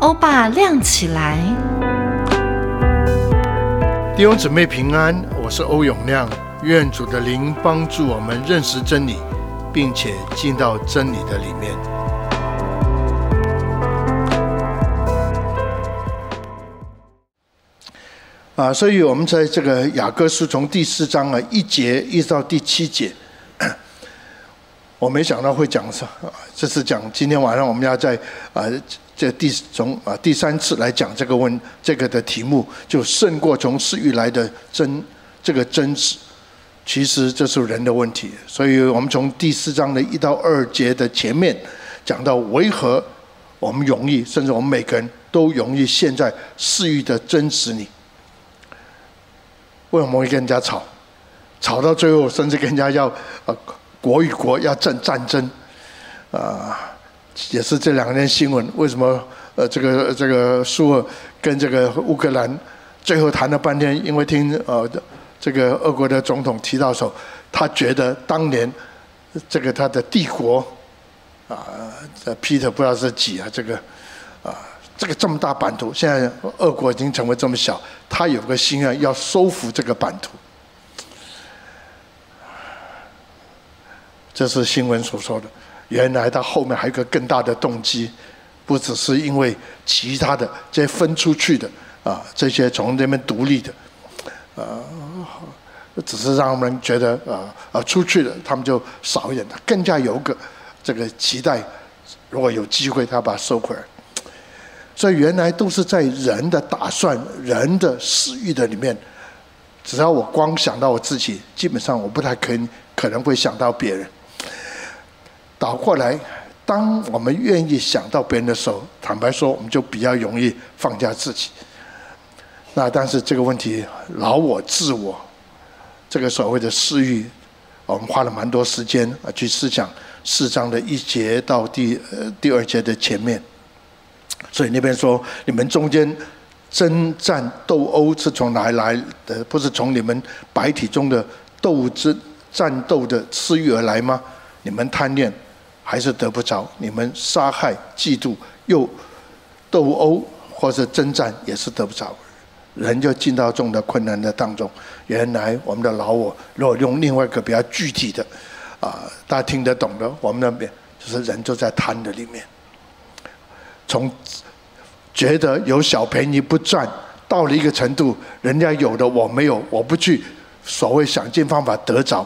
欧巴亮起来，弟兄姊妹平安，我是欧永亮，愿主的灵帮助我们认识真理，并且进到真理的里面。啊，所以我们在这个雅各书从第四章啊一节一直到第七节。我没想到会讲什么，这是讲今天晚上我们要在啊这第从啊第三次来讲这个问这个的题目，就胜过从私欲来的争这个争执，其实这是人的问题。所以我们从第四章的一到二节的前面讲到为何我们容易，甚至我们每个人都容易陷在私欲的争执里。为什么会跟人家吵？吵到最后，甚至跟人家要呃。国与国要战战争，啊，也是这两天新闻。为什么呃，这个这个苏俄跟这个乌克兰最后谈了半天？因为听呃这个俄国的总统提到说，他觉得当年这个他的帝国啊，这 Peter 不知道是几啊，这个啊，这个这么大版图，现在俄国已经成为这么小，他有个心愿要收复这个版图。这是新闻所说的。原来他后面还有个更大的动机，不只是因为其他的这些分出去的啊，这些从那边独立的，啊，只是让他们觉得啊啊出去了，他们就少一点。他更加有个这个期待，如果有机会，他把它收回来。所以原来都是在人的打算、人的私欲的里面。只要我光想到我自己，基本上我不太可可能会想到别人。倒过来，当我们愿意想到别人的时候，坦白说，我们就比较容易放下自己。那但是这个问题，老我、自我，这个所谓的私欲，我们花了蛮多时间啊去思想四章的一节到第呃第二节的前面。所以那边说，你们中间争战斗殴是从哪来的？不是从你们白体中的斗争战斗的私欲而来吗？你们贪恋。还是得不着，你们杀害、嫉妒又斗殴或者征战，也是得不着，人就进到这种的困难的当中。原来我们的老我，如果用另外一个比较具体的，啊，大家听得懂的，我们那边就是人就在贪的里面，从觉得有小便宜不赚，到了一个程度，人家有的我没有，我不去，所谓想尽方法得着，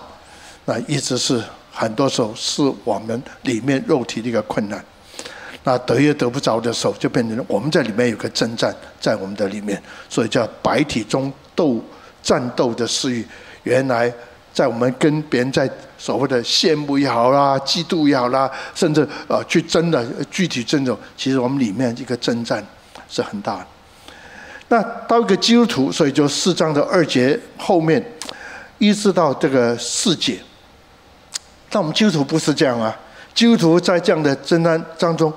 那一直是。很多时候是我们里面肉体的一个困难，那得也得不着的时候，就变成我们在里面有个征战在我们的里面，所以叫百体中斗战斗的私欲。原来在我们跟别人在所谓的羡慕也好啦、嫉妒也好啦，甚至呃去争的具体争斗，其实我们里面一个征战是很大的。那到一个基督徒，所以就四章的二节后面，一直到这个四节。但我们基督徒不是这样啊！基督徒在这样的争端当中，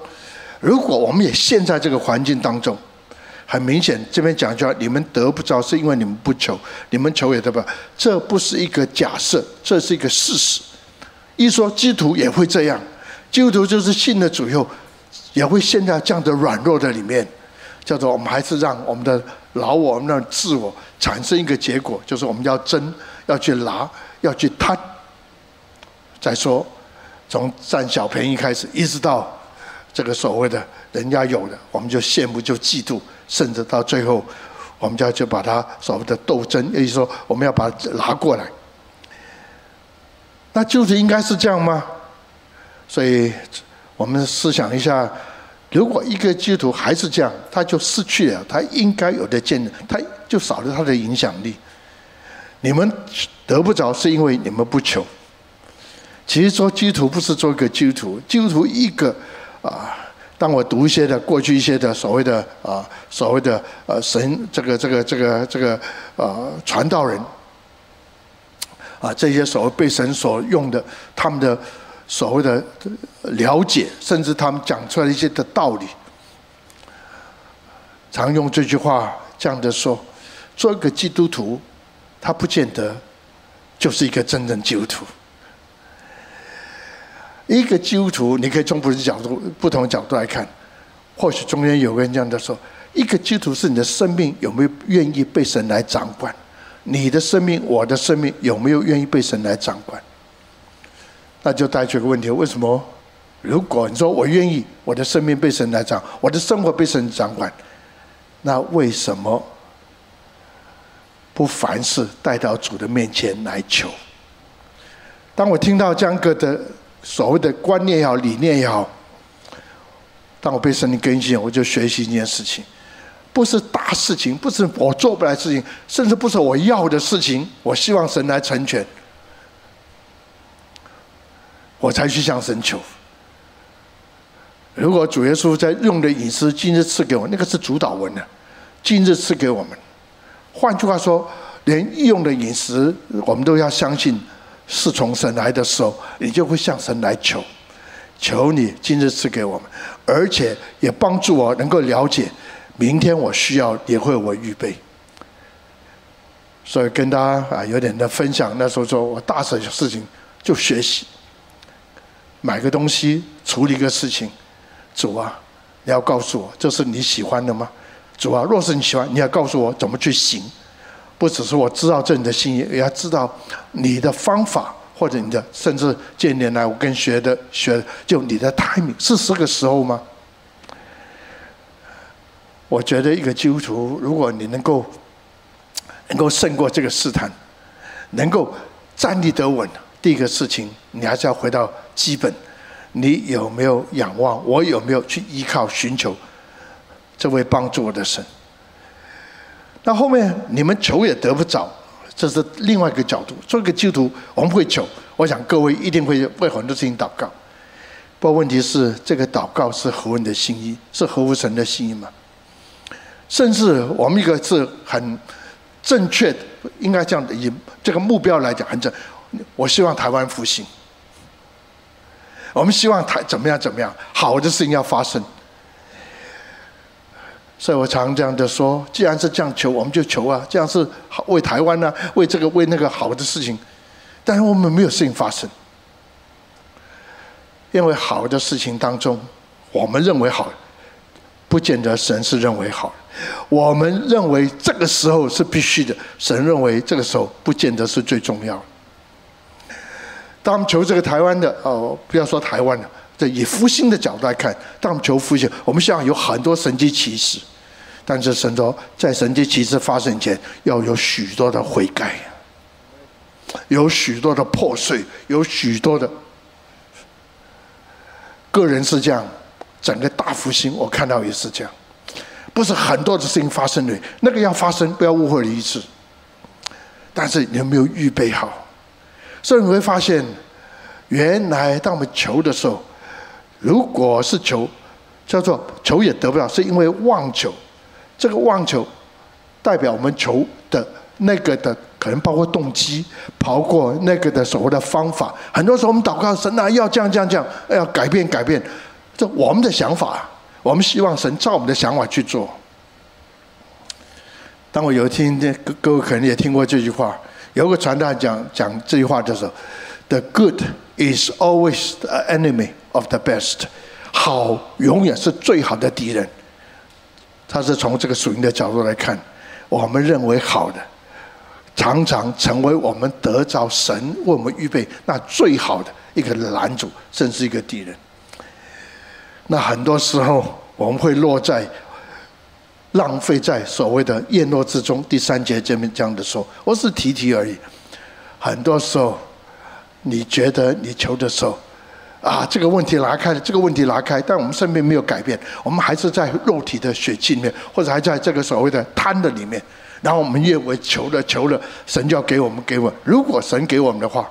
如果我们也陷在这个环境当中，很明显，这边讲一句话：你们得不着，是因为你们不求；你们求也得不到。这不是一个假设，这是一个事实。一说基督徒也会这样，基督徒就是信了主以后，也会陷在这样的软弱的里面，叫做我们还是让我们的老我、我们的自我产生一个结果，就是我们要争，要去拿，要去贪。再说，从占小便宜开始，一直到这个所谓的人家有的，我们就羡慕，就嫉妒，甚至到最后，我们就要就把它所谓的斗争，也就是说，我们要把它拿过来。那就是应该是这样吗？所以我们思想一下，如果一个基督徒还是这样，他就失去了他应该有的见，他就少了他的影响力。你们得不着，是因为你们不求。其实做基督徒不是做一个基督徒，基督徒一个啊，当我读一些的过去一些的所谓的啊，所谓的呃神这个这个这个这个呃传道人啊，这些所谓被神所用的，他们的所谓的了解，甚至他们讲出来一些的道理，常用这句话这样的说：做一个基督徒，他不见得就是一个真正基督徒。一个基督徒，你可以从不同角度、不同的角度来看。或许中间有个人这样的说：一个基督徒是你的生命有没有愿意被神来掌管？你的生命，我的生命有没有愿意被神来掌管？那就带出一个问题：为什么？如果你说我愿意，我的生命被神来掌，我的生活被神掌管，那为什么不凡事带到主的面前来求？当我听到江哥的所谓的观念也好，理念也好，当我被神灵更新，我就学习一件事情。不是大事情，不是我做不来事情，甚至不是我要的事情，我希望神来成全，我才去向神求。如果主耶稣在用的饮食，今日赐给我，那个是主导文的，今日赐给我们。换句话说，连用的饮食，我们都要相信是从神来的时候，你就会向神来求，求你今日赐给我们，而且也帮助我能够了解。明天我需要也会我预备，所以跟大家啊有点的分享。那时候说我大事事情就学习，买个东西处理个事情，主啊，你要告诉我这是你喜欢的吗？主啊，若是你喜欢，你要告诉我怎么去行，不只是我知道这你的心意，也要知道你的方法或者你的，甚至近年来我跟学的学就你的 timing 是这个时候吗？我觉得一个基督徒，如果你能够能够胜过这个试探，能够站立得稳，第一个事情，你还是要回到基本，你有没有仰望？我有没有去依靠、寻求这位帮助我的神？那后面你们求也得不着，这是另外一个角度。做一个基督徒，我们会求，我想各位一定会为很多事情祷告。不过问题是，这个祷告是何人的心意，是合乎神的心意吗？甚至我们一个是很正确的，应该这样的以这个目标来讲很正。我希望台湾复兴，我们希望台怎么样怎么样，好的事情要发生。所以我常这样的说，既然是这样求，我们就求啊，这样是为台湾呢、为这个为那个好的事情。但是我们没有事情发生，因为好的事情当中，我们认为好，不见得神是认为好。我们认为这个时候是必须的，神认为这个时候不见得是最重要。当求这个台湾的哦，不要说台湾了，这以复兴的角度来看，当我们求复兴，我们希望有很多神迹奇事，但是神说，在神迹奇事发生前，要有许多的悔改，有许多的破碎，有许多的。个人是这样，整个大复兴，我看到也是这样。不是很多的事情发生的，那个要发生，不要误会了一次。但是你有没有预备好？所以你会发现，原来当我们求的时候，如果是求，叫做求也得不到，是因为妄求。这个妄求代表我们求的那个的可能包括动机，包括那个的所谓的方法。很多时候我们祷告神啊，要这样这样这样，要改变改变，这我们的想法。我们希望神照我们的想法去做。当我有一天，各各位可能也听过这句话，有个传道讲讲这句话的时候：“The good is always the enemy of the best。”好永远是最好的敌人。他是从这个属灵的角度来看，我们认为好的，常常成为我们得着神为我们预备那最好的一个拦阻，甚至一个敌人。那很多时候我们会落在浪费在所谓的叶落之中。第三节这边这样的说，我是提提而已。很多时候，你觉得你求的时候，啊，这个问题拿开了，这个问题拿开，但我们身边没有改变，我们还是在肉体的血气里面，或者还在这个所谓的贪的里面。然后我们越为求了求了，神就要给我们给我。如果神给我们的话，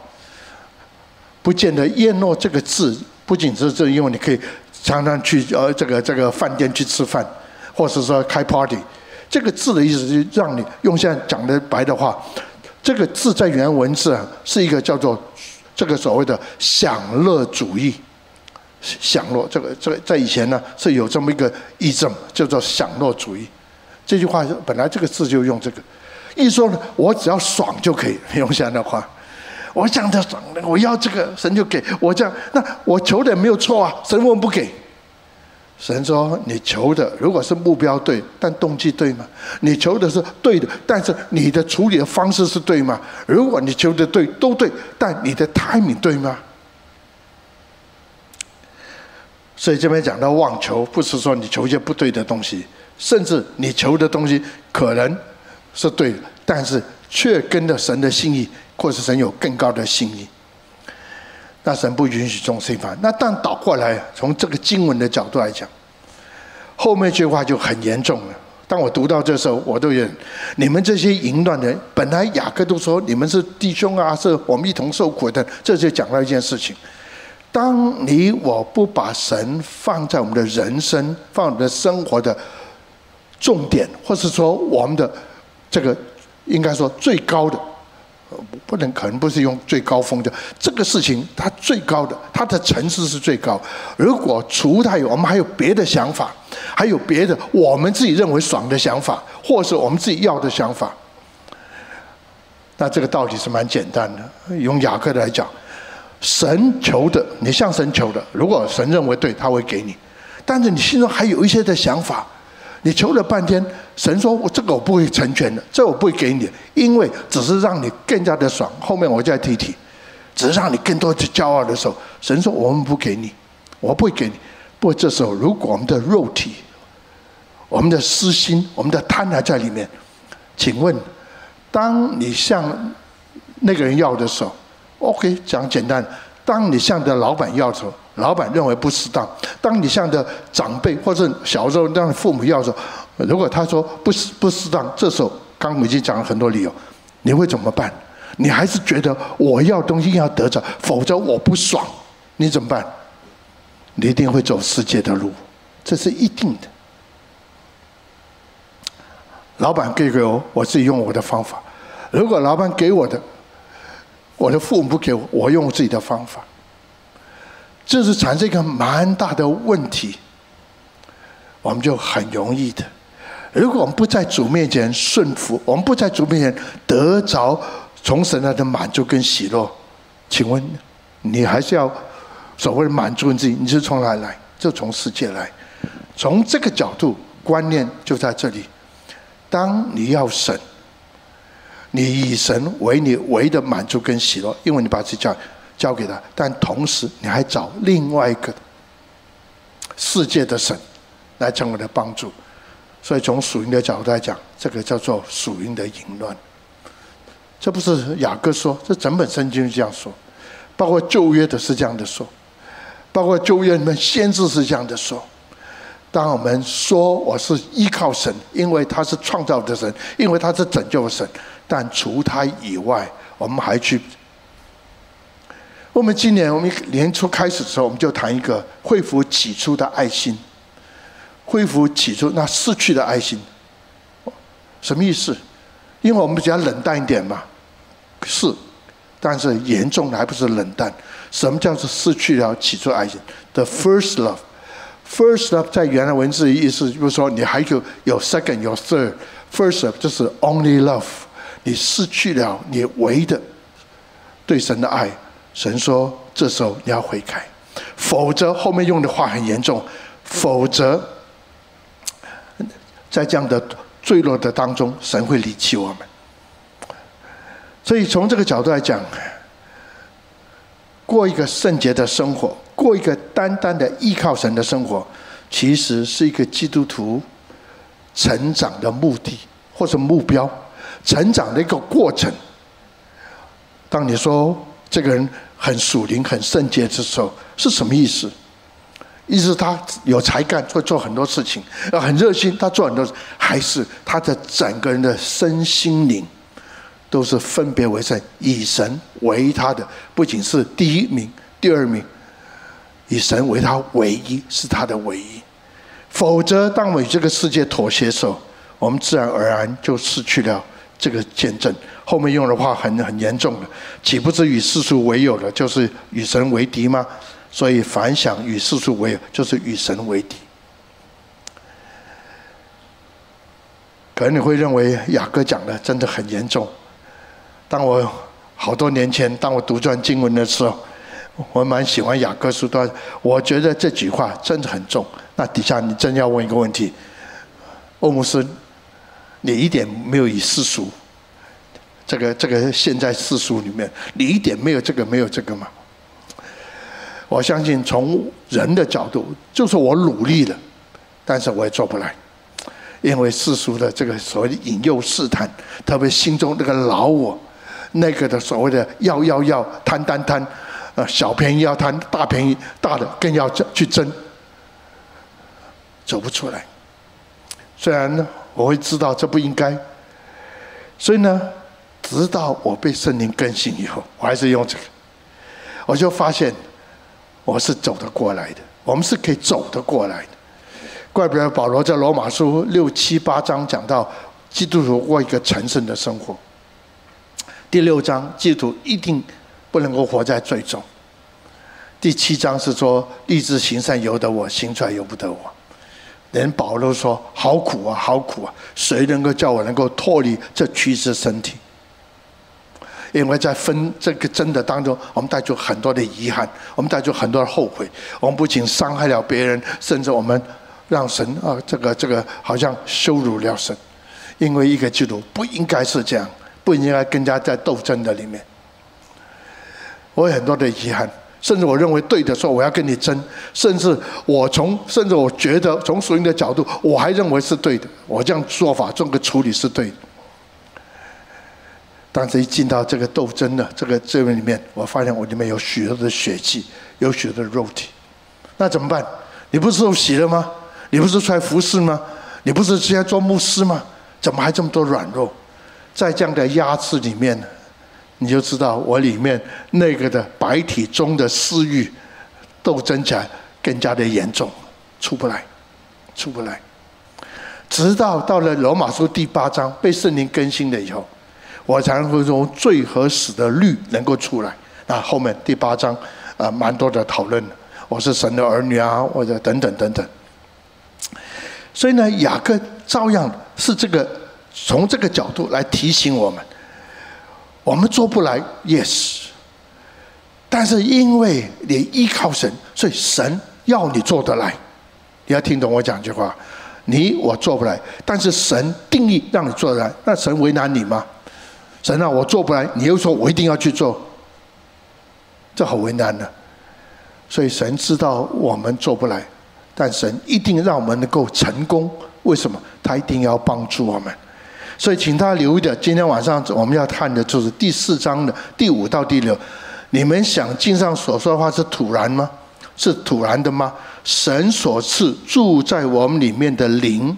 不见得宴乐这个字，不仅是这，因为你可以。常常去呃这个这个饭店去吃饭，或是说开 party，这个字的意思是让你用现在讲的白的话，这个字在原文字啊是一个叫做这个所谓的享乐主义，享乐这个这个在以前呢是有这么一个义正，叫做享乐主义。这句话本来这个字就用这个，一说呢，我只要爽就可以用现在的话。我讲的爽我要这个神就给我这样，那我求的没有错啊，神为什么不给？神说：“你求的如果是目标对，但动机对吗？你求的是对的，但是你的处理的方式是对吗？如果你求的对，都对，但你的 timing 对吗？”所以这边讲到妄求，不是说你求一些不对的东西，甚至你求的东西可能是对的，但是却跟着神的心意，或是神有更高的心意。那神不允许众生犯。那但倒过来，从这个经文的角度来讲，后面这句话就很严重了。当我读到这时候，我都有你们这些淫乱的人，本来雅各都说你们是弟兄啊，是我们一同受苦的。这就讲到一件事情：当你我不把神放在我们的人生、放我们的生活的重点，或是说我们的这个应该说最高的。不能，可能不是用最高峰的这个事情，它最高的，它的层次是最高。如果除它以外，我们还有别的想法，还有别的我们自己认为爽的想法，或是我们自己要的想法，那这个道理是蛮简单的。用雅各来讲，神求的，你向神求的，如果神认为对，他会给你；但是你心中还有一些的想法。你求了半天，神说：“我这个我不会成全的，这、我不会给你，因为只是让你更加的爽。后面我再提提，只是让你更多的骄傲的时候，神说我们不给你，我不会给你。不过这时候，如果我们的肉体、我们的私心、我们的贪婪在里面，请问，当你向那个人要的时候，OK，讲简单，当你向的老板要的时候。”老板认为不适当。当你向着长辈或者小时候让父母要的时候，如果他说不适不适当，这时候刚我已经讲了很多理由，你会怎么办？你还是觉得我要东西要得着，否则我不爽，你怎么办？你一定会走世界的路，这是一定的。老板给给我，我自己用我的方法；如果老板给我的，我的父母不给我，我用我自己的方法。这是产生一个蛮大的问题，我们就很容易的。如果我们不在主面前顺服，我们不在主面前得着从神来的满足跟喜乐，请问你还是要所谓的满足你自己？你是从哪来，来？就从世界来。从这个角度观念就在这里。当你要神，你以神为你唯一的满足跟喜乐，因为你把自己叫。交给他，但同时你还找另外一个世界的神来成为的帮助，所以从属灵的角度来讲，这个叫做属灵的淫乱。这不是雅各说，这整本圣经是这样说，包括旧约的是这样的说，包括旧约里面先知是这样的说。当我们说我是依靠神，因为他是创造的神，因为他是拯救神，但除他以外，我们还去。我们今年我们年初开始的时候，我们就谈一个恢复起初的爱心，恢复起初那失去的爱心，什么意思？因为我们比较冷淡一点嘛，是，但是严重的还不是冷淡。什么叫做失去了起初爱心？The first love，first love 在原来文字的意思就是说，你还有有 second 有 third，first love 就是 only love，你失去了你唯一的对神的爱。神说：“这时候你要悔改，否则后面用的话很严重。否则，在这样的坠落的当中，神会离弃我们。所以从这个角度来讲，过一个圣洁的生活，过一个单单的依靠神的生活，其实是一个基督徒成长的目的或者目标，成长的一个过程。当你说这个人。”很属灵、很圣洁的时候是什么意思？意思他有才干，会做很多事情，很热心，他做很多事，还是他的整个人的身心灵都是分别为圣，以神为他的，不仅是第一名、第二名，以神为他唯一，是他的唯一。否则，当我与这个世界妥协的时候，我们自然而然就失去了。这个见证后面用的话很很严重的，岂不知与世俗为友的，就是与神为敌吗？所以凡想与世俗为友，就是与神为敌。可能你会认为雅各讲的真的很严重。当我好多年前，当我读传经文的时候，我蛮喜欢雅各书的，我觉得这句话真的很重。那底下你真要问一个问题，欧姆斯，你一点没有以世俗，这个这个现在世俗里面，你一点没有这个没有这个嘛？我相信从人的角度，就是我努力了，但是我也做不来，因为世俗的这个所谓的引诱试探，特别心中那个老我，那个的所谓的要要要贪贪贪。啊，小便宜要贪，大便宜大的更要去争，走不出来。虽然呢，我会知道这不应该，所以呢，直到我被圣灵更新以后，我还是用这个，我就发现我是走得过来的，我们是可以走得过来的。怪不得保罗在罗马书六七八章讲到基督徒过一个神圣的生活。第六章，基督徒一定。不能够活在罪中。第七章是说，立志行善由得我，行出来由不得我。连保罗说：“好苦啊，好苦啊！谁能够叫我能够脱离这躯体身体？”因为在分这个真的当中，我们带着很多的遗憾，我们带着很多的后悔。我们不仅伤害了别人，甚至我们让神啊，这个这个好像羞辱了神。因为一个基督不应该是这样，不应该更加在斗争的里面。我有很多的遗憾，甚至我认为对的时候，我要跟你争；甚至我从，甚至我觉得从属灵的角度，我还认为是对的。我这样做法，这个处理是对的。但是，一进到这个斗争的这个这个里面，我发现我里面有许多的血气，有许多的肉体。那怎么办？你不是受洗了吗？你不是出来服侍吗？你不是现在做牧师吗？怎么还这么多软弱？在这样的压制里面呢？你就知道我里面那个的白体中的私欲斗争起来更加的严重，出不来，出不来。直到到了罗马书第八章被圣灵更新了以后，我才能够从罪和死的律能够出来。那后面第八章啊，蛮多的讨论，我是神的儿女啊，或者等等等等。所以呢，雅各照样是这个从这个角度来提醒我们。我们做不来，yes。但是因为你依靠神，所以神要你做得来。你要听懂我讲句话，你我做不来，但是神定义让你做得来，那神为难你吗？神啊，我做不来，你又说我一定要去做，这好为难呢。所以神知道我们做不来，但神一定让我们能够成功。为什么？他一定要帮助我们。所以，请大家留意的，今天晚上我们要看的就是第四章的第五到第六。你们想经上所说的话是突然吗？是突然的吗？神所赐住在我们里面的灵，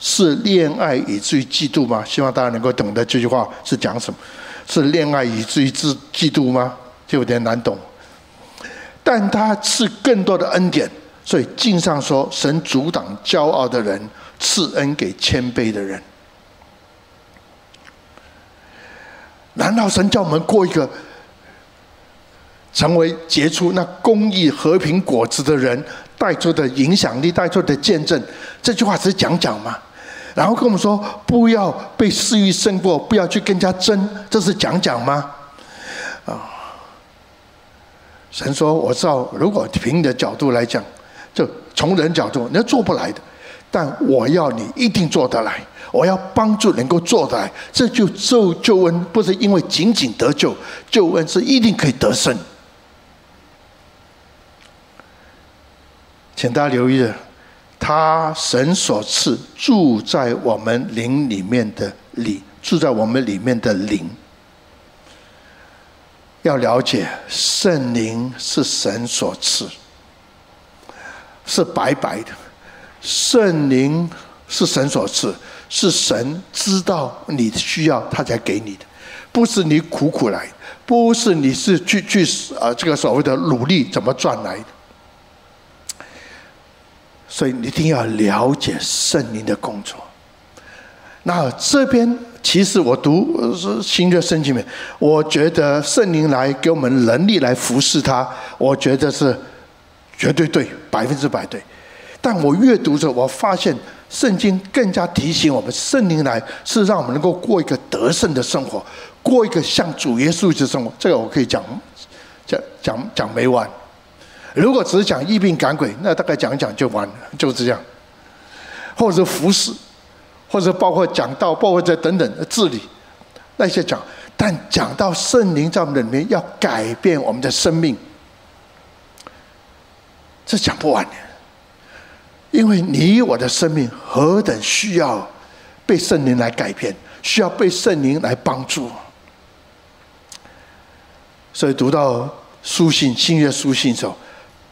是恋爱以至于嫉妒吗？希望大家能够懂得这句话是讲什么？是恋爱以至于嫉嫉妒吗？就有点难懂。但他赐更多的恩典，所以经上说，神阻挡骄傲的人，赐恩给谦卑的人。难道神叫我们过一个成为结出那公益和平果子的人，带出的影响力，带出的见证？这句话只是讲讲吗？然后跟我们说不要被私欲胜过，不要去跟人家争，这是讲讲吗？啊！神说：“我知道，如果凭你的角度来讲，就从人角度，你是做不来的。但我要你一定做得来。”我要帮助能够做的，这就救救恩，不是因为仅仅得救，救恩是一定可以得胜。请大家留意，他神所赐住在我们灵里面的灵，住在我们里面的灵。要了解，圣灵是神所赐，是白白的，圣灵是神所赐。是神知道你需要，他才给你的，不是你苦苦来，不是你是去去啊这个所谓的努力怎么赚来的。所以你一定要了解圣灵的工作。那这边其实我读新约圣经里面，我觉得圣灵来给我们能力来服侍他，我觉得是绝对对，百分之百对。但我阅读着，我发现。圣经更加提醒我们，圣灵来是让我们能够过一个得胜的生活，过一个像主耶稣的生活。这个我可以讲，讲讲讲没完。如果只是讲疫病赶鬼，那大概讲一讲就完了，就这样。或者服侍，或者包括讲道，包括这等等的治理，那些讲。但讲到圣灵在我们里面要改变我们的生命，这讲不完的。因为你我的生命何等需要被圣灵来改变，需要被圣灵来帮助。所以读到书信、新约书信的时候，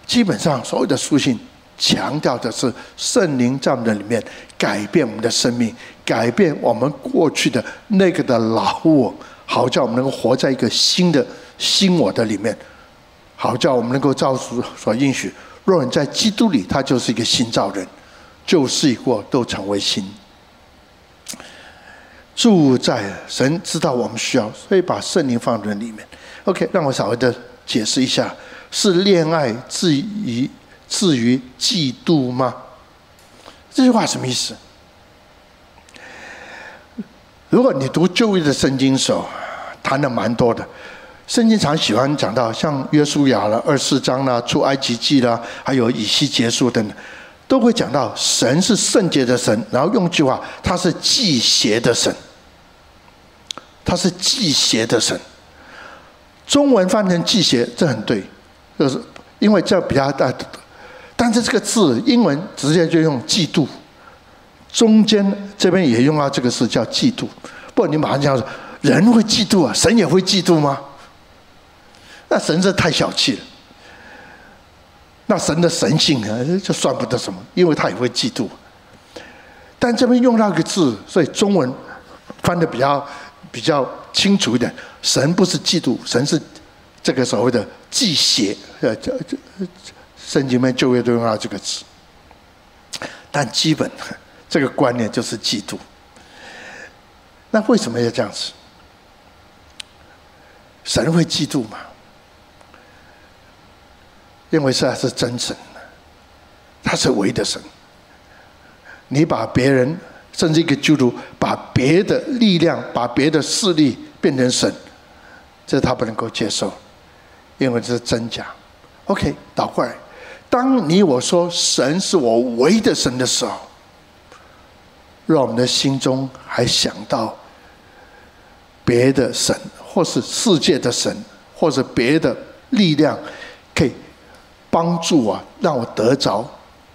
基本上所有的书信强调的是圣灵在我们的里面改变我们的生命，改变我们过去的那个的老我。好叫我们能够活在一个新的新我的里面，好叫我们能够照主所应许，若人在基督里，他就是一个新造人，旧事已过，都成为新。住在神知道我们需要，所以把圣灵放在里面。OK，让我稍微的解释一下：是恋爱至于至于嫉妒吗？这句话什么意思？如果你读旧约的圣经的时候，谈的蛮多的，圣经常喜欢讲到像约书亚了、二四章啦、出埃及记啦，还有以西结书等等，都会讲到神是圣洁的神，然后用句话，他是忌邪的神，他是忌邪的神。中文翻成忌邪，这很对，就是因为这比较大，但是这个字英文直接就用嫉妒。中间这边也用到这个字叫嫉妒，不，你马上讲说人会嫉妒啊，神也会嫉妒吗？那神这太小气了。那神的神性呢，就算不得什么，因为他也会嫉妒。但这边用到一个字，所以中文翻的比较比较清楚一点。神不是嫉妒，神是这个所谓的忌邪。呃，这这圣经里面旧约都用到这个字，但基本。这个观念就是嫉妒。那为什么要这样子？神会嫉妒吗？因为是他是真神，他是唯一的神。你把别人，甚至一个基督，把别的力量、把别的势力变成神，这他不能够接受，因为这是真假。OK，倒过来，当你我说神是我唯一的神的时候。让我们的心中还想到别的神，或是世界的神，或者别的力量，可以帮助我，让我得着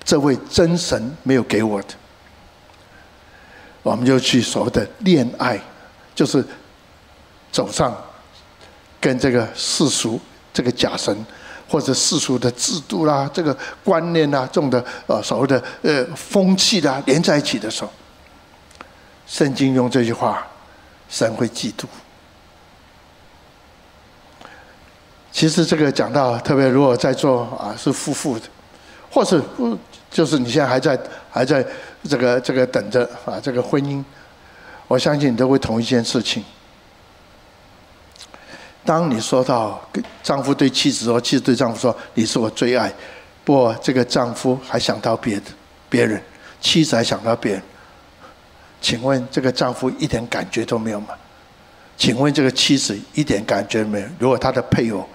这位真神没有给我的。我们就去所谓的恋爱，就是走上跟这个世俗、这个假神，或者世俗的制度啦、这个观念啦、这种的呃所谓的呃风气啦连在一起的时候。圣经用这句话，神会嫉妒。其实这个讲到，特别如果在座啊是夫妇的，或是不就是你现在还在还在这个这个等着啊这个婚姻，我相信你都会同一件事情。当你说到丈夫对妻子说，妻子对丈夫说：“你是我最爱。”不过这个丈夫还想到别的别人，妻子还想到别人。请问这个丈夫一点感觉都没有吗？请问这个妻子一点感觉都没有？如果他的配偶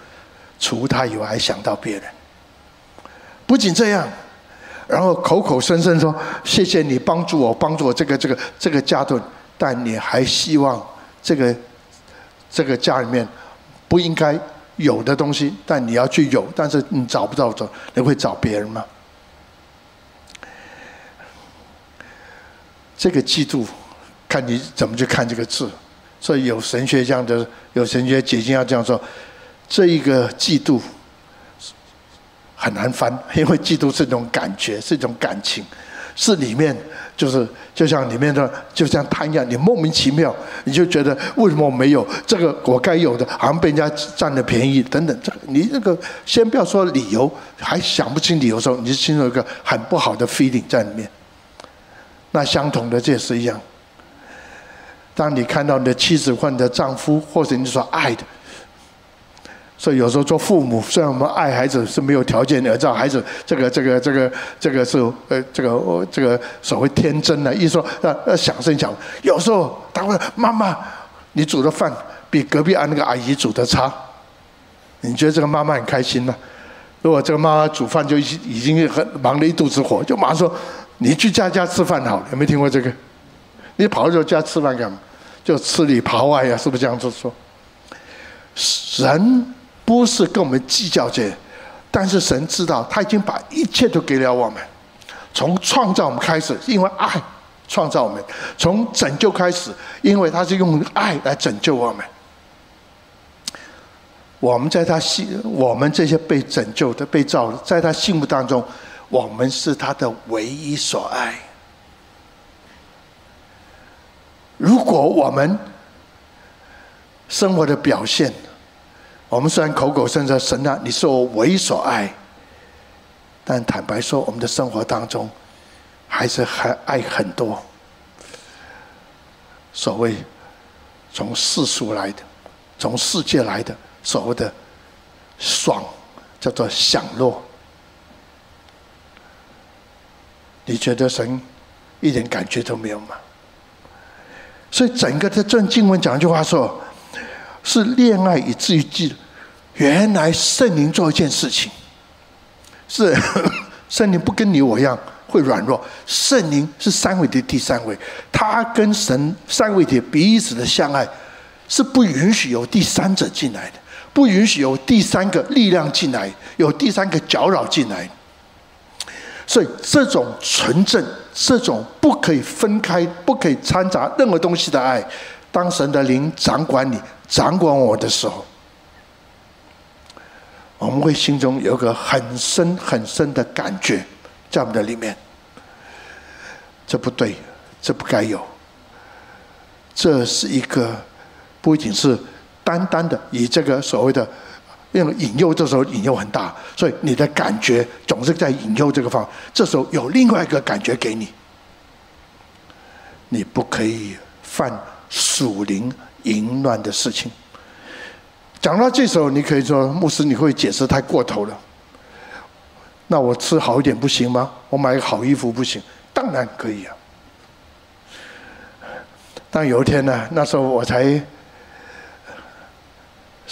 除他以外还想到别人，不仅这样，然后口口声声说谢谢你帮助我，帮助我这个这个这个家庭，但你还希望这个这个家里面不应该有的东西，但你要去有，但是你找不到，找你会找别人吗？这个嫉妒，看你怎么去看这个字。所以有神学这样的，有神学解经要这样说：这一个嫉妒很难翻，因为嫉妒是一种感觉，是一种感情，是里面就是就像里面的，就像贪一样，你莫名其妙，你就觉得为什么我没有这个我该有的，好像被人家占了便宜等等。这个你这个先不要说理由，还想不清理由的时候，你就心里有一个很不好的 feeling 在里面。那相同的，这也是一样。当你看到你的妻子或你的丈夫，或者你所爱的，所以有时候做父母，虽然我们爱孩子是没有条件的，知道孩子这个这个这个这个是呃这个这个所谓天真的，一说要要想声讲，有时候他会妈妈，你煮的饭比隔壁啊那个阿姨煮的差，你觉得这个妈妈很开心吗？如果这个妈妈煮饭就已经已经很忙了一肚子火，就马上说：“你去家家吃饭好了。”有没有听过这个？你跑到家吃饭干嘛？就吃里扒外呀，是不是这样子说？人不是跟我们计较这，但是神知道他已经把一切都给了我们，从创造我们开始，因为爱创造我们；从拯救开始，因为他是用爱来拯救我们。我们在他心，我们这些被拯救的、被造的，在他心目当中，我们是他的唯一所爱。如果我们生活的表现，我们虽然口口声声神啊，你是我唯一所爱，但坦白说，我们的生活当中还是还爱很多。所谓从世俗来的，从世界来的所谓的爽，叫做享乐。你觉得神一点感觉都没有吗？所以整个的正经文讲一句话说，是恋爱以至于记，原来圣灵做一件事情，是 圣灵不跟你我一样会软弱，圣灵是三位的第三位，他跟神三位体彼此的相爱，是不允许有第三者进来的，不允许有第三个力量进来，有第三个搅扰进来。所以，这种纯正、这种不可以分开、不可以掺杂任何东西的爱，当神的灵掌管你、掌管我的时候，我们会心中有个很深很深的感觉在我们的里面。这不对，这不该有。这是一个不仅是单单的以这个所谓的。因为引诱这时候引诱很大，所以你的感觉总是在引诱这个方。这时候有另外一个感觉给你，你不可以犯属灵淫乱的事情。讲到这时候，你可以说牧师，你会解释太过头了。那我吃好一点不行吗？我买个好衣服不行？当然可以啊。但有一天呢，那时候我才。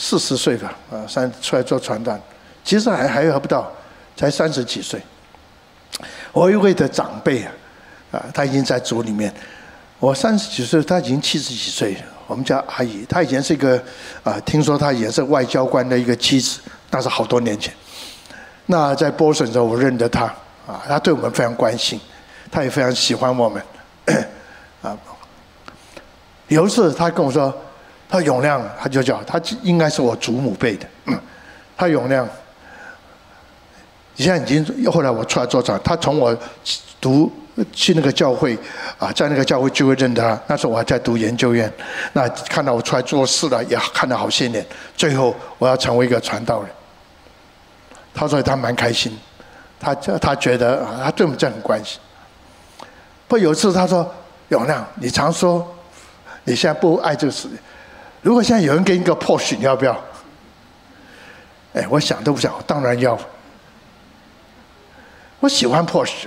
四十岁吧，啊，三出来做传单，其实还还还不到，才三十几岁。我一位的长辈啊，啊，他已经在组里面。我三十几岁，他已经七十几岁。我们家阿姨，她以前是一个啊，听说她也是外交官的一个妻子，那是好多年前。那在波士顿的时候，我认得她啊，她对我们非常关心，她也非常喜欢我们。啊，有一次她跟我说。她永亮，她就叫她应该是我祖母辈的。她永亮，现在已经后来我出来做长，她从我读去那个教会啊，在那个教会就会认得他。那时候我还在读研究院，那看到我出来做事了，也看了好些年。最后我要成为一个传道人，他说他蛮开心，他他觉得啊，他对我们这很关心。不有一次他说永亮，你常说你现在不爱这个事。如果现在有人给你个 POS，你要不要？哎，我想都不想，当然要。我喜欢 POS。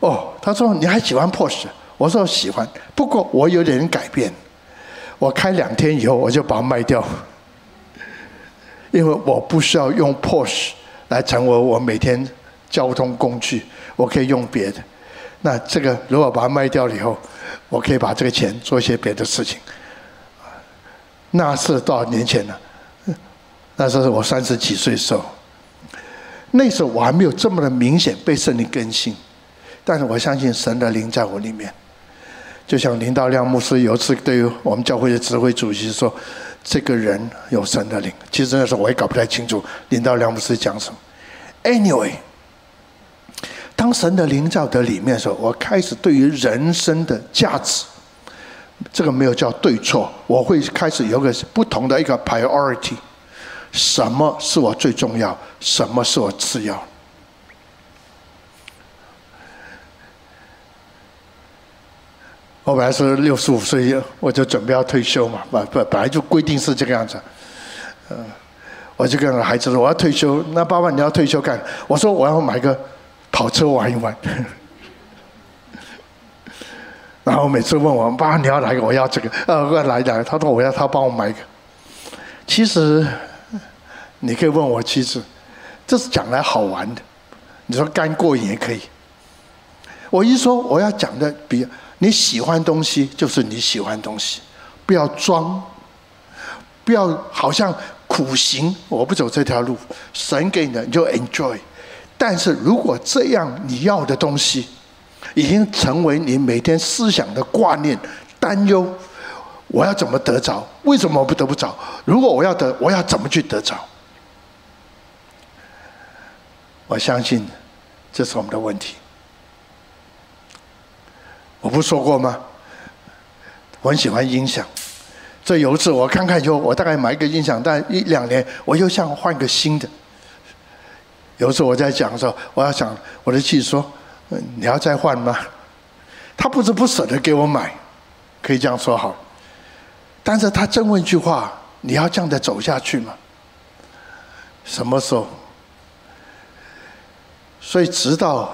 哦，他说你还喜欢 Porsche？我说喜欢，不过我有点改变。我开两天以后我就把它卖掉，因为我不需要用 Porsche 来成为我每天交通工具，我可以用别的。那这个如果把它卖掉了以后，我可以把这个钱做一些别的事情。那是多少年前呢？那时候是我三十几岁的时候。那时候我还没有这么的明显被圣灵更新，但是我相信神的灵在我里面。就像林道亮牧师有一次对于我们教会的指挥主席说：“这个人有神的灵。”其实那时候我也搞不太清楚林道亮牧师讲什么。Anyway。当神的灵在我的里面的时候，我开始对于人生的价值，这个没有叫对错，我会开始有个不同的一个 priority，什么是我最重要，什么是我次要。我本来是六十五岁，我就准备要退休嘛，本本，本来就规定是这个样子。嗯，我就跟孩子说我要退休，那爸爸你要退休干？我说我要买个。跑车玩一玩，然后每次问我爸，你要哪个？我要这个。呃，我来来，他说我要他帮我买一个。其实你可以问我妻子，这是讲来好玩的。你说干过瘾也可以。我一说我要讲的比你喜欢东西就是你喜欢东西，不要装，不要好像苦行，我不走这条路，神给你的你就 enjoy。但是如果这样你要的东西已经成为你每天思想的挂念、担忧，我要怎么得着？为什么我不得不着？如果我要得，我要怎么去得着？我相信这是我们的问题。我不说过吗？我很喜欢音响。这有一次我看看以后，我大概买一个音响，但一两年我又想换个新的。有时候我在讲的时候，我要想我的妻子说：“你要再换吗？”他不是不舍得给我买，可以这样说好。但是他真问一句话：“你要这样的走下去吗？”什么时候？所以直到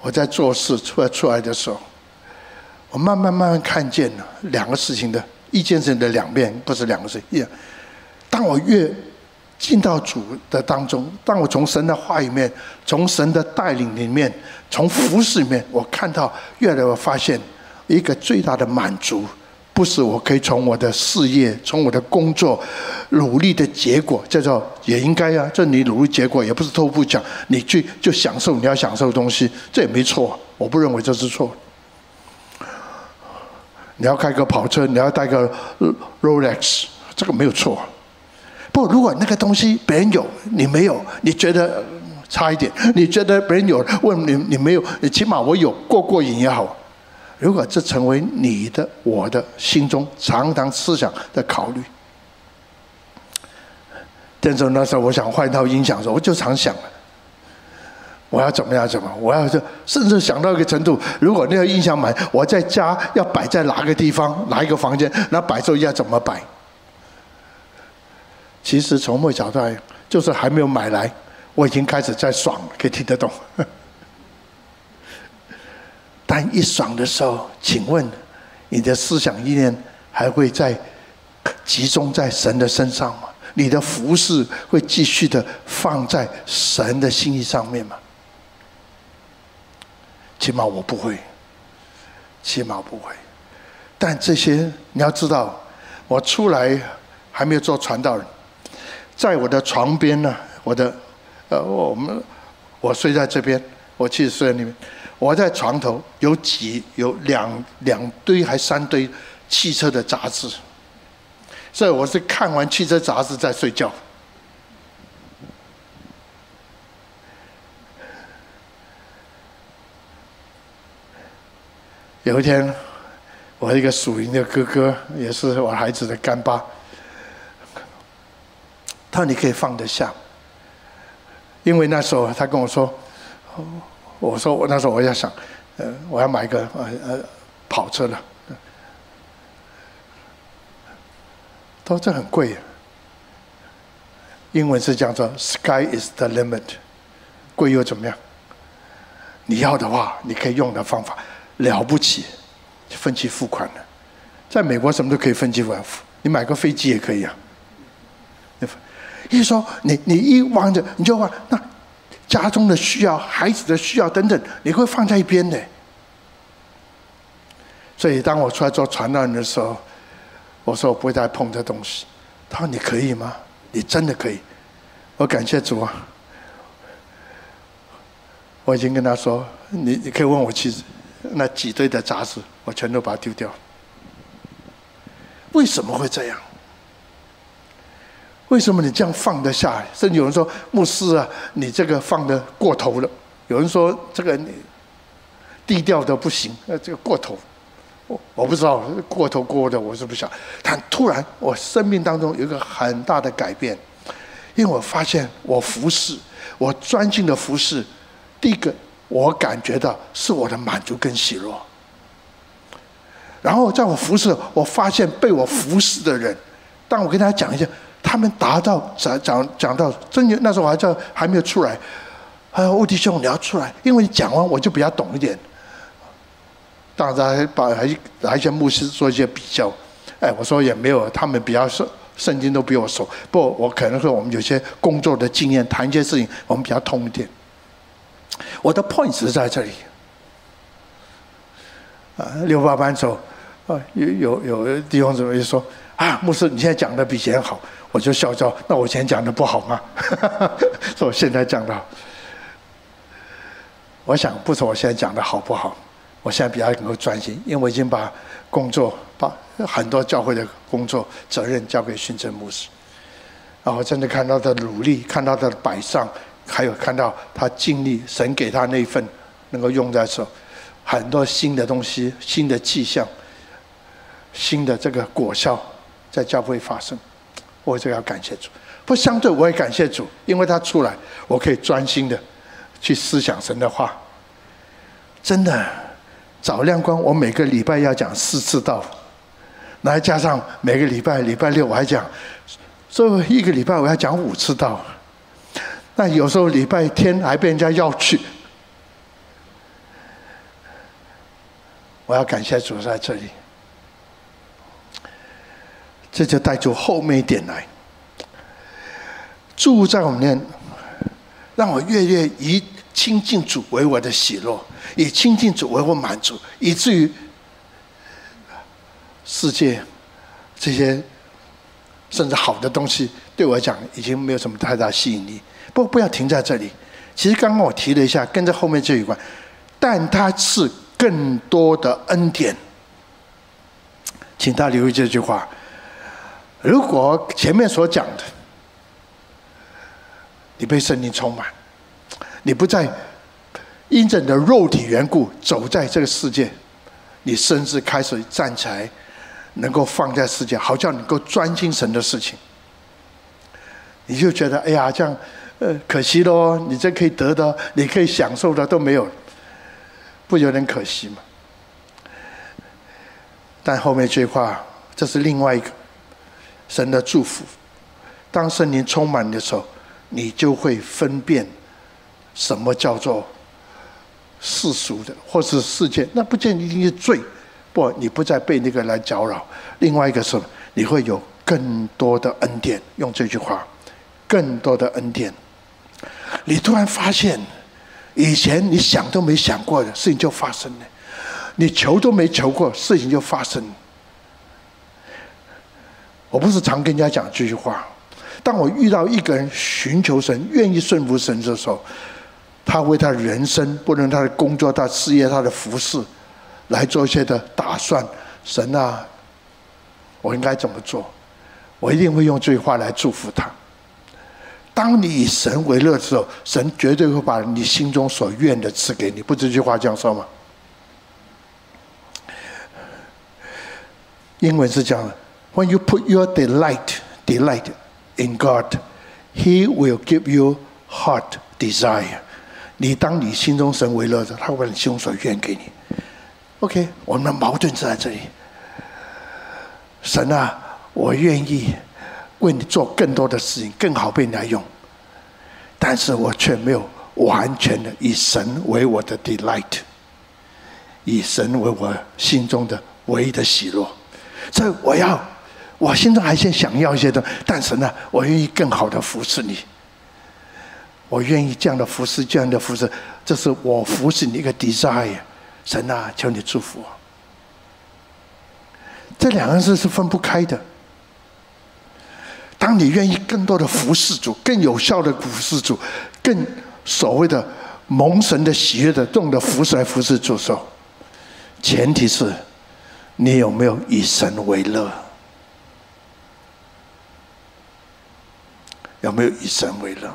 我在做事出来出来的时候，我慢慢慢慢看见了两个事情的一件事情的两面，不是两个事情。当我越进到主的当中，当我从神的话里面，从神的带领里面，从服饰里面，我看到越来越发现一个最大的满足，不是我可以从我的事业、从我的工作努力的结果，叫做也应该啊，这你努力结果也不是偷不讲，你去就享受你要享受的东西，这也没错，我不认为这是错。你要开个跑车，你要带个 Rolex，这个没有错。不，如果那个东西别人有，你没有，你觉得差一点；你觉得别人有，问你你没有，你起码我有过过瘾也好。如果这成为你的、我的心中常常思想的考虑，但是那时候我想换一套音响的时候，我就常想，我要怎么样？怎么？我要这，甚至想到一个程度，如果那个音响买，我在家要摆在哪个地方、哪一个房间，那摆设要怎么摆？其实从某角度来，就是还没有买来，我已经开始在爽，可以听得懂。但一爽的时候，请问你的思想意念还会再集中在神的身上吗？你的服饰会继续的放在神的心意上面吗？起码我不会，起码不会。但这些你要知道，我出来还没有做传道人。在我的床边呢，我的，呃，我们我睡在这边，我去睡在那边。我在床头有几有两两堆还三堆汽车的杂志，所以我是看完汽车杂志再睡觉。有一天，我一个属灵的哥哥，也是我孩子的干爸。他说：“你可以放得下，因为那时候他跟我说，哦我说我那时候我要想，呃，我要买一个呃呃跑车了。他说这很贵，啊英文是叫做 ‘Sky is the limit’，贵又怎么样？你要的话，你可以用的方法了不起，分期付款的，在美国什么都可以分期付款，你买个飞机也可以啊。”一说你你一望着你就话那家中的需要、孩子的需要等等，你会放在一边的。所以当我出来做传道人的时候，我说我不会再碰这东西。他说你可以吗？你真的可以？我感谢主啊！我已经跟他说，你你可以问我妻子，那几堆的杂志，我全都把它丢掉。为什么会这样？为什么你这样放得下？甚至有人说牧师啊，你这个放得过头了。有人说这个你低调的不行，呃，这个过头。我我不知道过头过的，我是不想。但突然我生命当中有一个很大的改变，因为我发现我服侍，我专心的服侍，第一个我感觉到是我的满足跟喜乐。然后在我服侍，我发现被我服侍的人，当我跟大家讲一下。他们达到讲讲讲到真的那时候我还叫还没有出来，哎，欧弟兄你要出来，因为你讲完我就比较懂一点。当然还把还还一些牧师做一些比较，哎，我说也没有他们比较受圣经都比我熟。不我可能说我们有些工作的经验，谈一些事情我们比较通一点。我的 point 是在这里。啊，六八班走，啊，有有有弟兄姊妹就说啊，牧师你现在讲的比以前好，我就笑笑。那我以前讲的不好吗？说我现在讲的。我想不是我现在讲的好不好，我现在比较能够专心，因为我已经把工作把很多教会的工作责任交给训正牧师，然后真的看到他的努力，看到他的摆上，还有看到他尽力神给他那一份能够用在手。很多新的东西、新的迹象、新的这个果效在教会发生，我就要感谢主。不相对，我也感谢主，因为他出来，我可以专心的去思想神的话。真的，早亮光，我每个礼拜要讲四次道，来加上每个礼拜礼拜六我还讲，所以一个礼拜我要讲五次道。那有时候礼拜天还被人家要去。我要感谢主在这里，这就带出后面一点来，住在里面，让我越越以亲近主为我的喜乐，以亲近主为我满足，以至于世界这些甚至好的东西对我来讲已经没有什么太大吸引力。不不要停在这里，其实刚刚我提了一下，跟着后面这一关，但它是。更多的恩典，请大家留意这句话。如果前面所讲的，你被圣灵充满，你不再因着你的肉体缘故走在这个世界，你甚至开始站起来，能够放在世界，好像能够专心神的事情，你就觉得哎呀，这样呃可惜咯，你这可以得的，你可以享受的都没有。不有点可惜吗？但后面这句话，这是另外一个神的祝福。当圣灵充满的时候，你就会分辨什么叫做世俗的，或是世界。那不见一定是罪，不，你不再被那个来搅扰。另外一个是，你会有更多的恩典。用这句话，更多的恩典，你突然发现。以前你想都没想过的事情就发生了，你求都没求过，事情就发生了。我不是常跟人家讲这句话，当我遇到一个人寻求神、愿意顺服神的时候，他为他人生，不论他的工作、他的事业、他的服事，来做一些的打算。神啊，我应该怎么做？我一定会用这句话来祝福他。当你以神为乐的时候，神绝对会把你心中所愿的赐给你。不，这句话这样说吗？英文是这样的：When you put your delight, delight in God, He will give you heart desire。你当你心中神为乐的，他会把你心中所愿给你。OK，我们的矛盾就在这里。神啊，我愿意。为你做更多的事情，更好被你来用，但是我却没有完全的以神为我的 delight，以神为我心中的唯一的喜乐。所以我要，我心中还是想要一些的，但是呢，我愿意更好的服侍你。我愿意这样的服侍，这样的服侍，这是我服侍你一个 desire。神啊，求你祝福我。这两个字是分不开的。当你愿意更多的服侍主，更有效的服侍主，更所谓的蒙神的喜悦的这种的服侍来服侍主的时候，前提是，你有没有以神为乐？有没有以神为乐？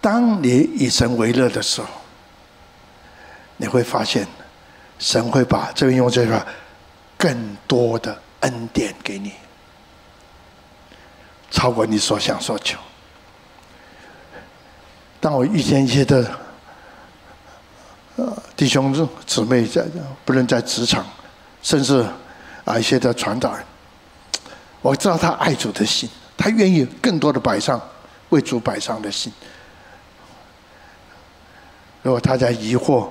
当你以神为乐的时候，你会发现，神会把这边用这个更多的恩典给你。超过你所想所求。当我遇见一些的呃弟兄姊妹在，不论在职场，甚至啊一些的传道人，我知道他爱主的心，他愿意更多的摆上为主摆上的心。如果他在疑惑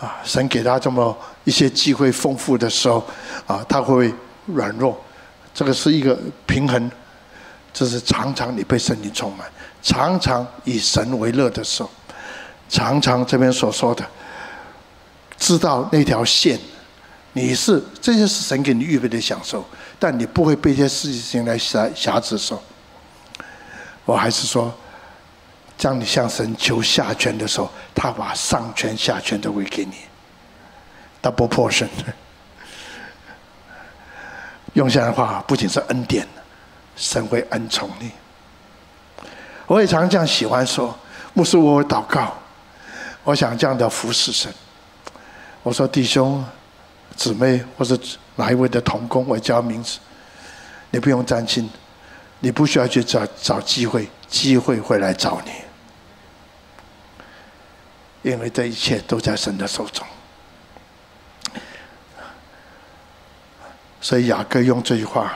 啊，神给他这么一些机会丰富的时候啊，他会软弱。这个是一个平衡，这是常常你被圣灵充满，常常以神为乐的时候，常常这边所说的，知道那条线，你是这些是神给你预备的享受，但你不会被这些事情来辖辖制的时候，我还是说，当你向神求下权的时候，他把上权下权都会给你，double portion。用现在的话，不仅是恩典，神会恩宠你。我也常常这样喜欢说，牧师，我祷告，我想这样的服侍神。我说弟兄、姊妹，或者哪一位的同工，我叫名字，你不用担心，你不需要去找找机会，机会会来找你，因为这一切都在神的手中。所以雅各用这句话，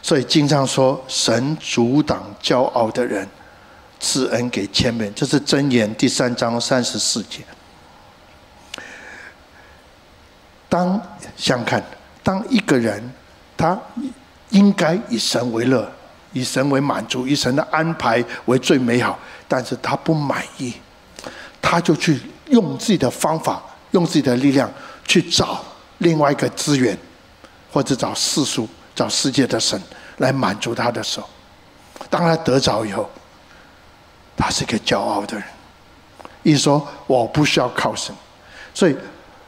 所以经常说神阻挡骄傲的人，赐恩给谦卑。这是箴言第三章三十四节。当想看，当一个人他应该以神为乐，以神为满足，以神的安排为最美好，但是他不满意，他就去用自己的方法，用自己的力量去找另外一个资源。或者找世俗、找世界的神来满足他的时候，当他得着以后，他是一个骄傲的人。一说我不需要靠神，所以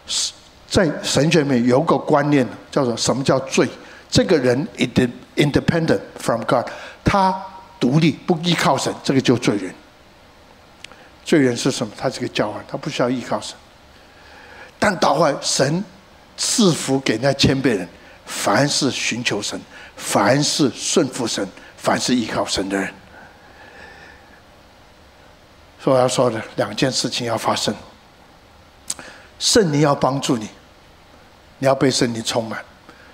是在神学里面有个观念叫做什么叫罪？这个人 independent from God，他独立不依靠神，这个就罪人。罪人是什么？他是个骄傲，他不需要依靠神。但倒坏神赐福给那谦卑人。凡是寻求神，凡是顺服神，凡是依靠神的人，所以我要说的两件事情要发生：圣灵要帮助你，你要被圣灵充满；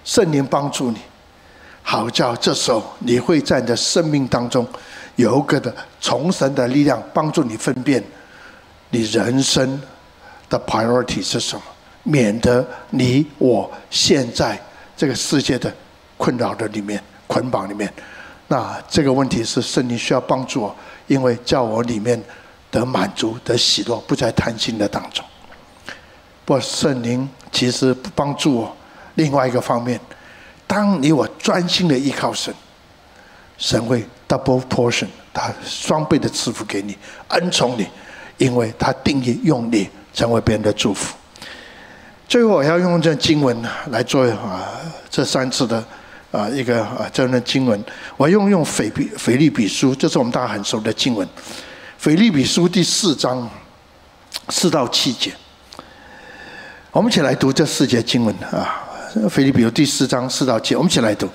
圣灵帮助你，好叫这时候你会在你的生命当中有一个的从神的力量帮助你分辨你人生的 priority 是什么，免得你我现在。这个世界的困扰的里面，捆绑里面，那这个问题是圣灵需要帮助我，因为叫我里面得满足、得喜乐，不在贪心的当中。不圣灵其实帮助我另外一个方面，当你我专心的依靠神，神会 double portion，他双倍的赐福给你，恩宠你，因为他定义用你成为别人的祝福。最后我要用这经文来做啊，这三次的啊一个啊这样的经文，我用用腓比腓利比书，这是我们大家很熟的经文，腓利比书第四章四到七节，我们一起来读这四节经文啊，腓立比书第四章四到七，我们一起来读，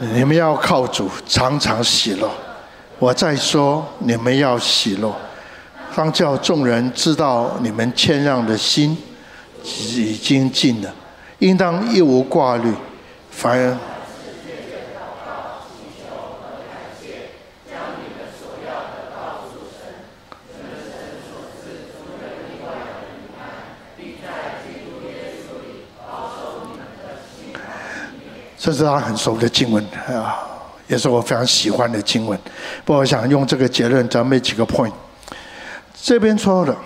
你们要靠主常常喜乐，我再说你们要喜乐，方叫众人知道你们谦让的心。已经尽了，应当一无挂虑，反而这是他很熟的经文啊，也是我非常喜欢的经文。不过，我想用这个结论，咱们几个 point。这边说的。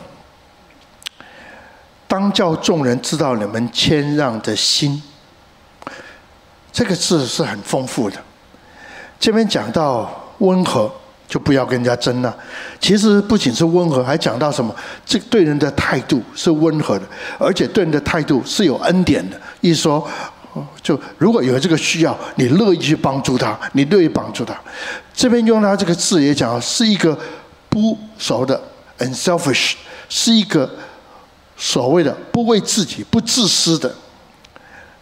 当叫众人知道你们谦让的心，这个字是很丰富的。这边讲到温和，就不要跟人家争了。其实不仅是温和，还讲到什么？这对人的态度是温和的，而且对人的态度是有恩典的。一说，就如果有这个需要，你乐意去帮助他，你乐意帮助他。这边用他这个字也讲，是一个不熟的，unselfish，是一个。所谓的不为自己、不自私的，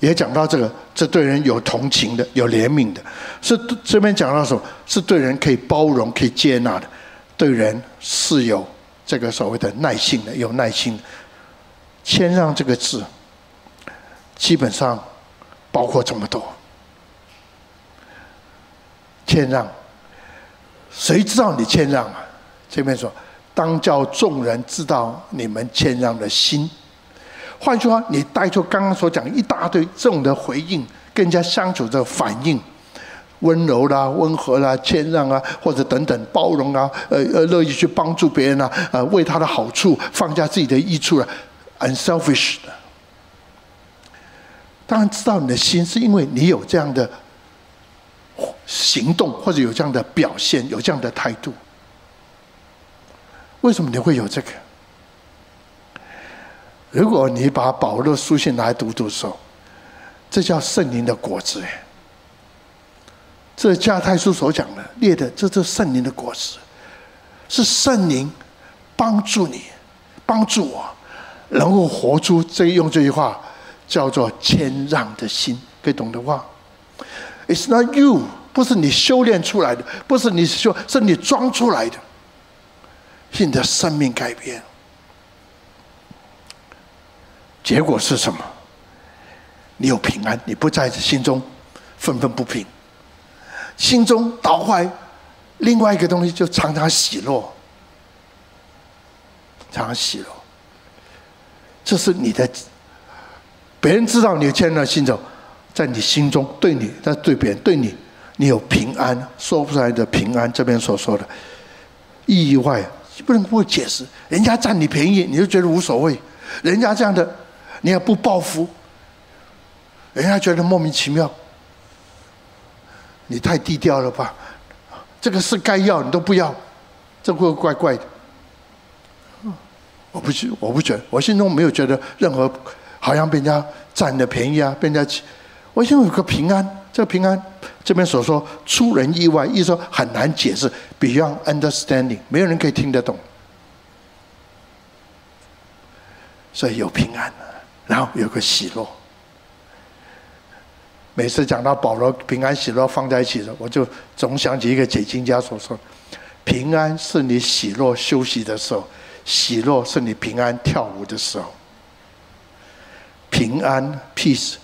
也讲到这个，这对人有同情的、有怜悯的，是这边讲到什么？是对人可以包容、可以接纳的，对人是有这个所谓的耐性的、有耐心的。谦让这个字，基本上包括这么多。谦让，谁知道你谦让啊？这边说。当叫众人知道你们谦让的心。换句话，你带出刚刚所讲一大堆这种的回应，跟人家相处的反应，温柔啦、温和啦、谦让啊，或者等等包容啊，呃呃，乐意去帮助别人啊，呃，为他的好处放下自己的益处啊，unselfish 的。当然知道你的心，是因为你有这样的行动，或者有这样的表现，有这样的态度。为什么你会有这个？如果你把保罗书信拿来读读的时候，这叫圣灵的果子哎。这加太书所讲的列的，这这圣灵的果子，是圣灵帮助你，帮助我，能够活出这用这句话叫做谦让的心，可以懂得话？It's not you，不是你修炼出来的，不是你修，是你装出来的。是你的生命改变，结果是什么？你有平安，你不在心中愤愤不平，心中倒坏。另外一个东西就常常喜乐，常常喜乐。这是你的，别人知道你有谦让心中，在你心中对你，在对别人对你，你有平安，说不出来的平安。这边所说的意外。不能不解释，人家占你便宜，你就觉得无所谓；人家这样的，你也不报复，人家觉得莫名其妙。你太低调了吧？这个是该要你都不要，这会怪怪的。我不觉，我不觉得，我心中没有觉得任何好像被人家占了便宜啊，被人家，我想有个平安。这个平安，这边所说出人意外，意思说很难解释，beyond understanding，没有人可以听得懂。所以有平安，然后有个喜乐。每次讲到保罗平安喜乐放在一起的时候，我就总想起一个解经家所说：平安是你喜乐休息的时候，喜乐是你平安跳舞的时候。平安 peace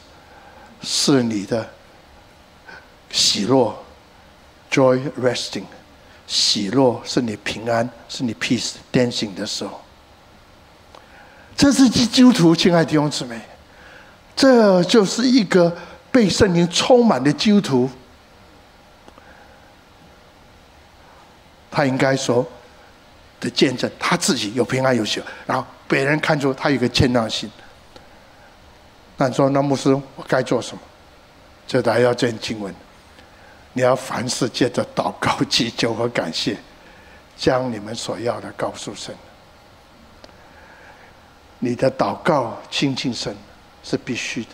是你的。喜乐，joy resting，喜乐是你平安，是你 peace dancing 的时候。这是基督徒，亲爱的弟兄姊妹，这就是一个被圣灵充满的基督徒。他应该说的见证，他自己有平安有喜，然后别人看出他有个谦让心。那你说，那牧师，我该做什么？这大家要见经文。你要凡事借着祷告、祈求和感谢，将你们所要的告诉神。你的祷告亲近神是必须的，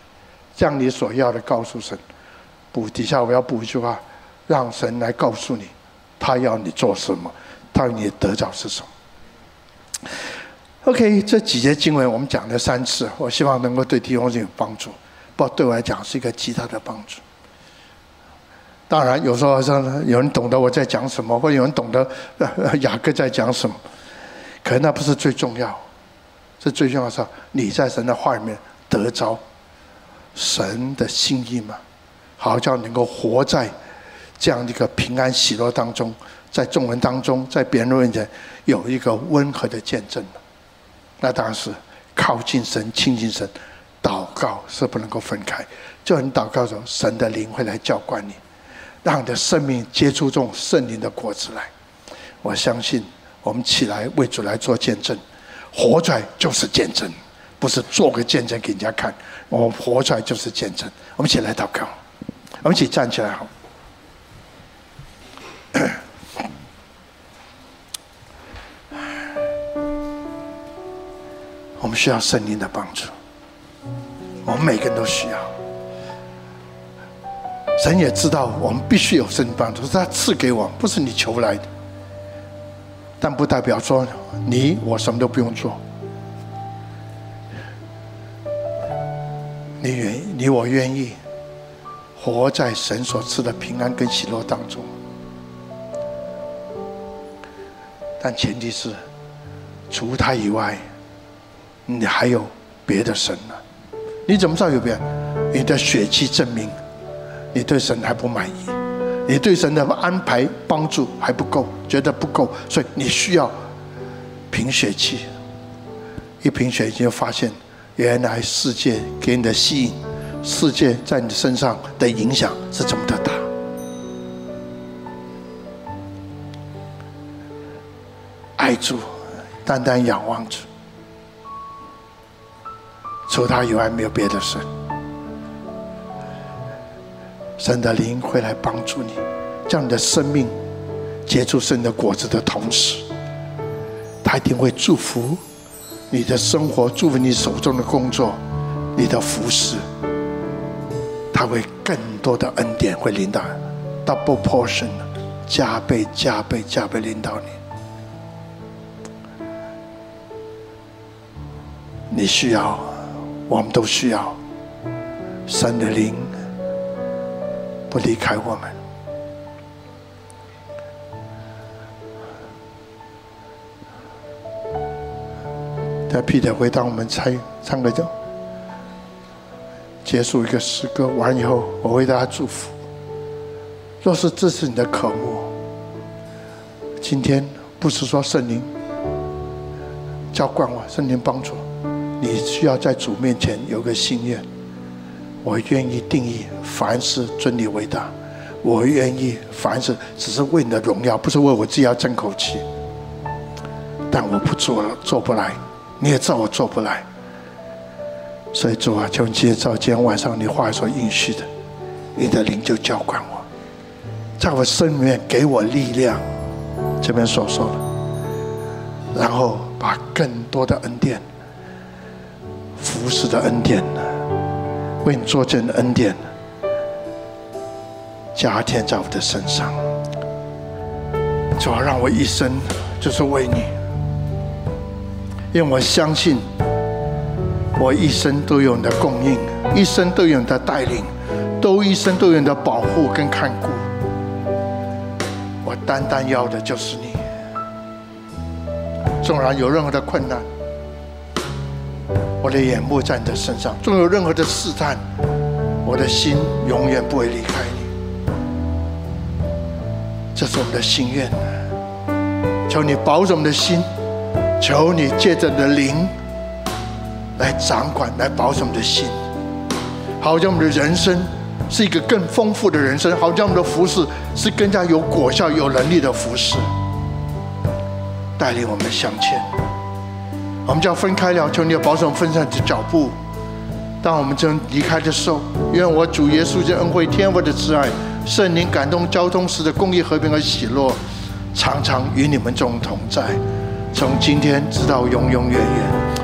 将你所要的告诉神。补底下我要补一句话，让神来告诉你，他要你做什么，他要你得着是什么。OK，这几节经文我们讲了三次，我希望能够对弟兄有帮助，不过对我来讲是一个极大的帮助。当然，有时候好像有人懂得我在讲什么，或有人懂得雅各在讲什么，可那不是最重要。这最重要的是你在神的话里面得着神的心意嘛，好叫能够活在这样一个平安喜乐当中，在众人当中，在别人面前有一个温和的见证。那当然是靠近神、亲近神，祷告是不能够分开。就你祷告的时候，神的灵会来浇灌你。让你的生命结出这种圣灵的果子来，我相信我们起来为主来做见证，活出来就是见证，不是做个见证给人家看，我们活出来就是见证。我们起来祷告，我们一起站起来好。我们需要圣灵的帮助，我们每个人都需要。神也知道我们必须有圣灵帮助，是他赐给我，不是你求来的。但不代表说你我什么都不用做。你愿你我愿意活在神所赐的平安跟喜乐当中，但前提是除他以外，你还有别的神呢？你怎么知道有别？你的血气证明。你对神还不满意，你对神的安排帮助还不够，觉得不够，所以你需要凭血气。一凭血气就发现，原来世界给你的吸引，世界在你身上的影响是这么的大。爱主，单单仰望主，除他以外没有别的神。神的灵会来帮助你，叫你的生命结出神的果子的同时，他一定会祝福你的生活，祝福你手中的工作，你的服饰，他会更多的恩典会临到，double portion，加倍、加倍、加倍临到你。你需要，我们都需要，神的灵不离开我们。在 Peter 回当我们唱唱个就结束一个诗歌完以后，我为大家祝福。若是这是你的渴慕，今天不是说圣灵浇灌我，圣灵帮助。你需要在主面前有个心愿，我愿意定义凡事尊你为大，我愿意凡事只是为你的荣耀，不是为我自己要争口气。但我不做了，做不来，你也知道我做不来。所以主啊，求你接受今天晚上你话所应许的，你的灵就浇灌我，在我生里面给我力量。这边所说的，然后把更多的恩典。服侍的恩典呢，为你作证的恩典呢，加添在我的身上。主要让我一生就是为你，因为我相信，我一生都有你的供应，一生都有你的带领，都一生都有你的保护跟看顾。我单单要的就是你。纵然有任何的困难。我的眼目在你的身上，纵有任何的试探，我的心永远不会离开你。这是我们的心愿。求你保守我们的心，求你借着你的灵来掌管、来保守我们的心，好让我们的人生是一个更丰富的人生，好让我们的服事是更加有果效、有能力的服事，带领我们向前。我们就要分开了，求你保守分散的脚步。当我们真离开的时候，愿我主耶稣的恩惠、天父的慈爱、圣灵感动交通时的公益、和平和喜乐，常常与你们众同在，从今天直到永永远远。